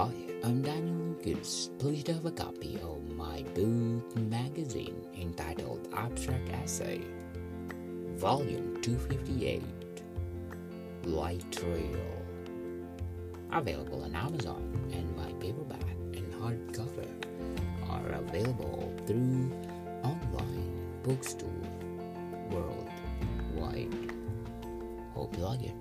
Hi, I'm Daniel Lucas. Please have a copy of my book magazine entitled Abstract Essay, Volume 258, Light Trail. Available on Amazon, and my paperback and hardcover are available through online bookstore worldwide. Hope you like it.